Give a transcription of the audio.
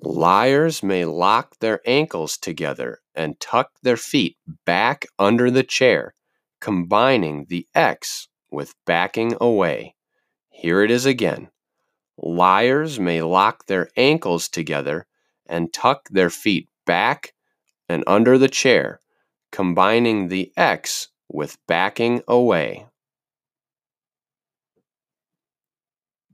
Liars may lock their ankles together and tuck their feet back under the chair, combining the X with backing away. Here it is again. Liars may lock their ankles together and tuck their feet back and under the chair, combining the X with backing away.